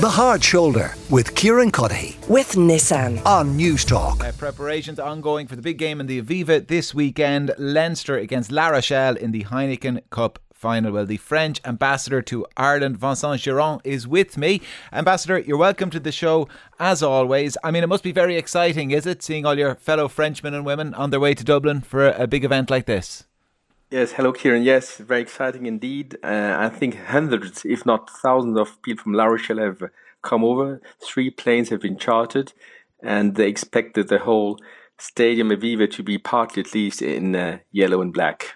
The Hard Shoulder with Kieran Cuddihy with Nissan. on Newstalk. Uh, preparations ongoing for the big game in the Aviva this weekend. Leinster against La Rochelle in the Heineken Cup final. Well, the French ambassador to Ireland, Vincent Guerand, is with me. Ambassador, you're welcome to the show as always. I mean, it must be very exciting, is it, seeing all your fellow Frenchmen and women on their way to Dublin for a, a big event like this? Yes, hello, Kieran. Yes, very exciting indeed. Uh, I think hundreds, if not thousands, of people from La Rochelle have come over. Three planes have been chartered, and they expected the whole stadium Aviva to be partly, at least, in uh, yellow and black.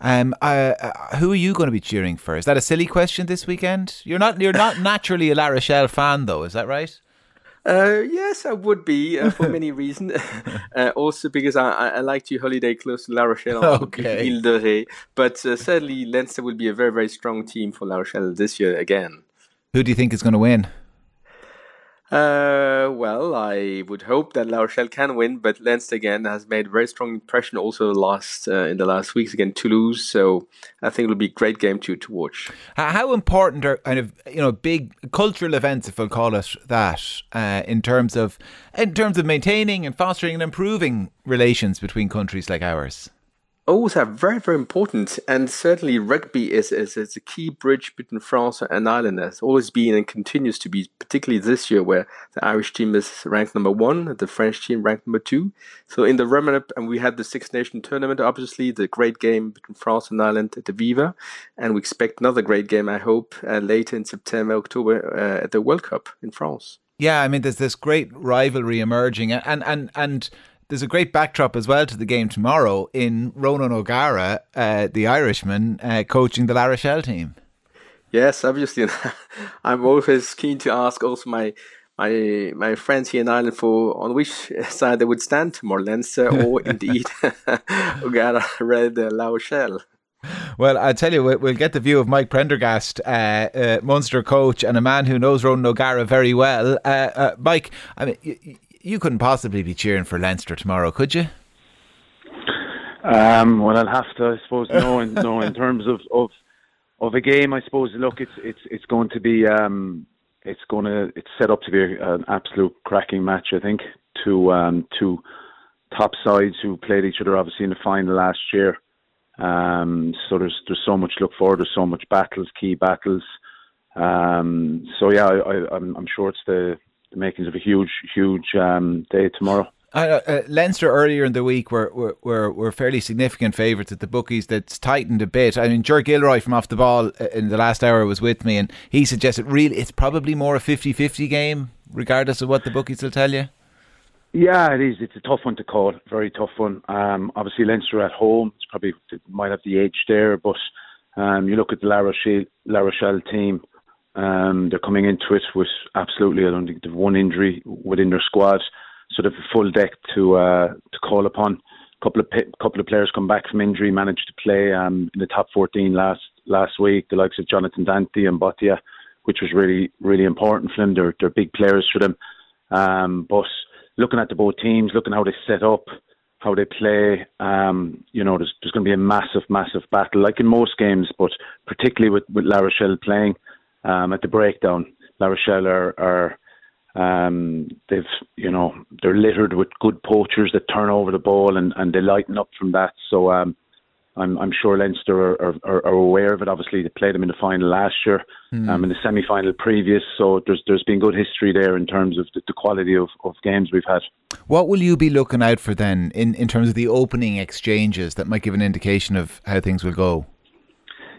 Um, uh, who are you going to be cheering for? Is that a silly question this weekend? You're not. You're not naturally a La Rochelle fan, though. Is that right? Uh, yes, I would be uh, for many reasons. uh, also because I, I, like to holiday close to La Rochelle, Okay. Ile de Ré. But uh, certainly, Leinster will be a very, very strong team for La Rochelle this year again. Who do you think is going to win? Uh, well, I would hope that La Rochelle can win, but Leinster again has made a very strong impression also last uh, in the last weeks against Toulouse. So I think it'll be a great game to to watch. How important are kind of you know big cultural events, if we'll call it that, uh, in terms of in terms of maintaining and fostering and improving relations between countries like ours? O's are very, very important, and certainly rugby is, is, is a key bridge between France and Ireland. Has always been and continues to be, particularly this year, where the Irish team is ranked number one, the French team ranked number two. So in the run up, and we had the Six Nation tournament, obviously the great game between France and Ireland at the Viva, and we expect another great game, I hope, uh, later in September, October uh, at the World Cup in France. Yeah, I mean, there's this great rivalry emerging, and and and there's a great backdrop as well to the game tomorrow in Ronan O'Gara, uh, the Irishman, uh, coaching the La Rochelle team. Yes, obviously. I'm always keen to ask also my my my friends here in Ireland for on which side they would stand tomorrow, Leinster or indeed O'Gara Red uh, La Rochelle. Well, I tell you, we- we'll get the view of Mike Prendergast, uh, uh, Munster coach, and a man who knows Ronan O'Gara very well. Uh, uh, Mike, I mean, you, you couldn't possibly be cheering for Leinster tomorrow, could you? Um, well, I'll have to, I suppose, know in, know in terms of, of of a game. I suppose. Look, it's it's it's going to be um, it's going to it's set up to be an absolute cracking match. I think two um, two top sides who played each other obviously in the final last year. Um, so there's there's so much to look forward. There's so much battles, key battles. Um, so yeah, I, I, I'm I'm sure it's the, the makings of a huge huge um, day tomorrow. Uh, uh, Leinster earlier in the week were, were, were, were fairly significant favourites at the bookies. That's tightened a bit. I mean, Ger Gilroy from off the ball uh, in the last hour was with me, and he suggested really it's probably more a 50-50 game, regardless of what the bookies will tell you. Yeah, it is. It's a tough one to call. Very tough one. Um, obviously, Leinster at home. It's probably it might have the edge there, but um, you look at the La Rochelle, La Rochelle team. Um, they're coming into it with absolutely. I don't think they've one injury within their squad, so they've a full deck to uh, to call upon. A couple of couple of players come back from injury, managed to play um, in the top 14 last last week. The likes of Jonathan Danty and Botia, which was really really important for them. They're they're big players for them. Um, but looking at the both teams, looking how they set up, how they play, um, you know, there's, there's going to be a massive, massive battle, like in most games, but particularly with, with La Rochelle playing um, at the breakdown. La Rochelle are, are um, they've, you know, they're littered with good poachers that turn over the ball and, and they lighten up from that. So um, I'm, I'm sure Leinster are, are, are aware of it. Obviously, they played them in the final last year, um, in the semi-final previous. So there's there's been good history there in terms of the, the quality of, of games we've had. What will you be looking out for then in, in terms of the opening exchanges that might give an indication of how things will go?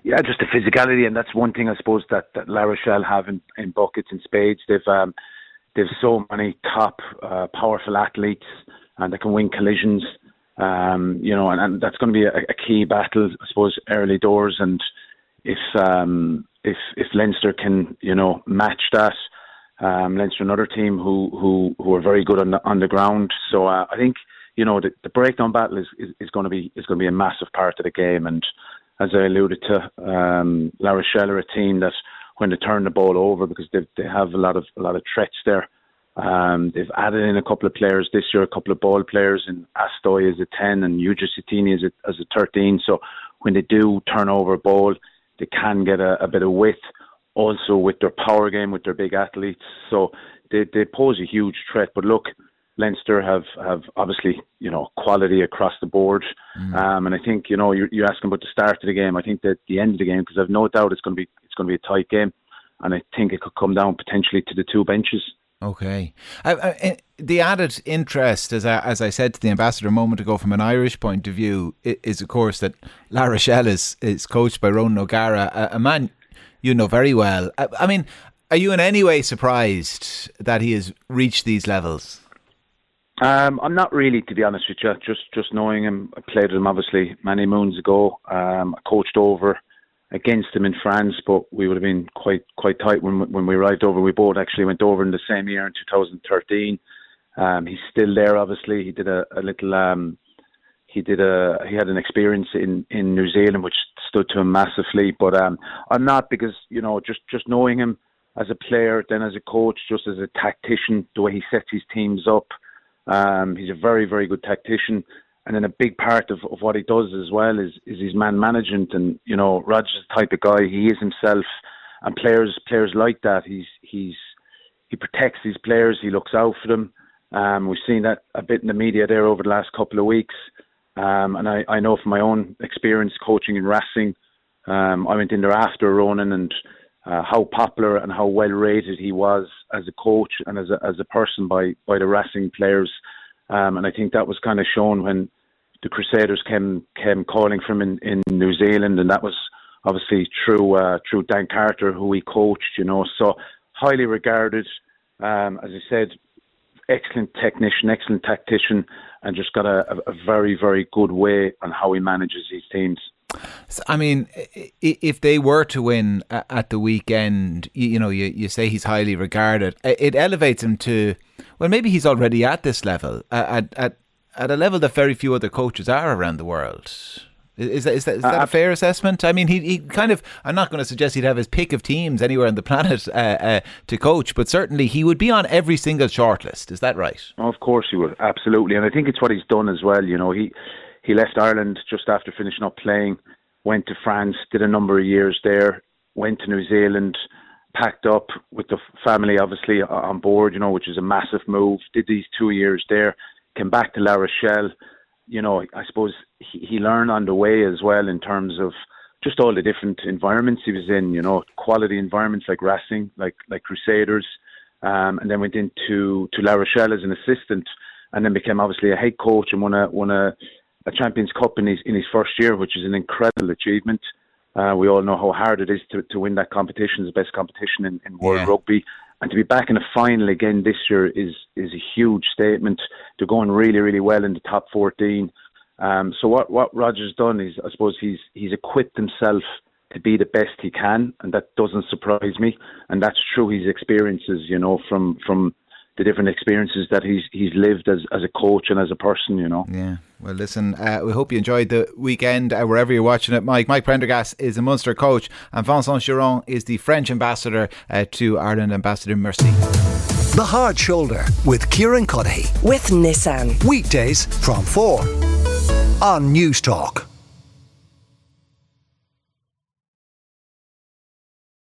Yeah, just the physicality, and that's one thing I suppose that, that La Rochelle have in, in buckets and spades. They've um, they've so many top, uh, powerful athletes, and they can win collisions. Um, you know, and, and that's going to be a, a key battle, I suppose, early doors. And if um, if if Leinster can, you know, match that, um, Leinster another team who who who are very good on the on the ground. So uh, I think you know the, the breakdown battle is, is, is going to be is going to be a massive part of the game. And as I alluded to, um, La Rochelle are a team that when they turn the ball over because they they have a lot of a lot of threats there. Um, they've added in a couple of players this year, a couple of ball players, and Hastoy is a 10 and Yuja Seuteni is a, as a 13. So when they do turn over a ball, they can get a, a bit of width. also with their power game, with their big athletes. So they they pose a huge threat. But look, Leinster have have obviously you know quality across the board, mm. um, and I think you know you're, you're asking about the start of the game. I think that the end of the game because I've no doubt it's going to be it's going to be a tight game, and I think it could come down potentially to the two benches. Okay. Uh, uh, the added interest, as I, as I said to the ambassador a moment ago, from an Irish point of view, is of course that La Rochelle is, is coached by Ronan O'Gara, a, a man you know very well. I, I, mean, are you in any way surprised that he has reached these levels? Um, I'm not really, to be honest with you. Just just knowing him, I played with him obviously many moons ago. Um, I coached over against him in France, but we would have been quite quite tight when when we arrived over. We both actually went over in the same year in 2013. Um, he's still there, obviously. He did a, a little. Um, he did a. He had an experience in in New Zealand, which stood to him massively. But um, I'm not because you know just just knowing him as a player, then as a coach, just as a tactician, the way he sets his teams up. Um, he's a very very good tactician. And then a big part of, of what he does as well is is his man management. And you know Rog's the type of guy he is himself. And players players like that. He's he's he protects his players. He looks out for them. Um, we've seen that a bit in the media there over the last couple of weeks. Um, and I, I know from my own experience coaching in Racing um, I went in there after Ronan and uh, how popular and how well rated he was as a coach and as a, as a person by by the Racing players um, and I think that was kind of shown when the Crusaders came came calling from in, in New Zealand, and that was obviously through uh, through Dan Carter, who he coached. You know, so highly regarded. Um, as I said, excellent technician, excellent tactician, and just got a, a very very good way on how he manages his teams. I mean, if they were to win at the weekend, you, know, you, you say he's highly regarded. It elevates him to, well, maybe he's already at this level, at, at, at a level that very few other coaches are around the world. Is that, is that, is that uh, a fair assessment? I mean, he, he kind of, I'm not going to suggest he'd have his pick of teams anywhere on the planet uh, uh, to coach, but certainly he would be on every single shortlist. Is that right? Of course he would, absolutely. And I think it's what he's done as well. You know, he he left Ireland just after finishing up playing, went to France, did a number of years there, went to New Zealand, packed up with the family obviously on board, you know, which is a massive move. Did these two years there, came back to La Rochelle. You know, I suppose he, learned on the way as well in terms of just all the different environments he was in. You know, quality environments like Racing, like like Crusaders, um, and then went into to La Rochelle as an assistant, and then became obviously a head coach and won a won a a Champions Cup in his in his first year, which is an incredible achievement. Uh, we all know how hard it is to, to win that competition, the best competition in, in world yeah. rugby, and to be back in a final again this year is is a huge statement. They're going really really well in the top fourteen. Um, so what what Rog's done is, I suppose he's he's equipped himself to be the best he can, and that doesn't surprise me. And that's through his experiences, you know, from from the different experiences that he's he's lived as as a coach and as a person, you know. Yeah. Well, listen, uh, we hope you enjoyed the weekend uh, wherever you're watching it. Mike Mike Prendergast is a Munster coach, and Vincent Guerand is the French ambassador uh, to Ireland, Ambassador Merci. The Hard Shoulder with Kieran Cuddihy with Nissan weekdays from four on Newstalk.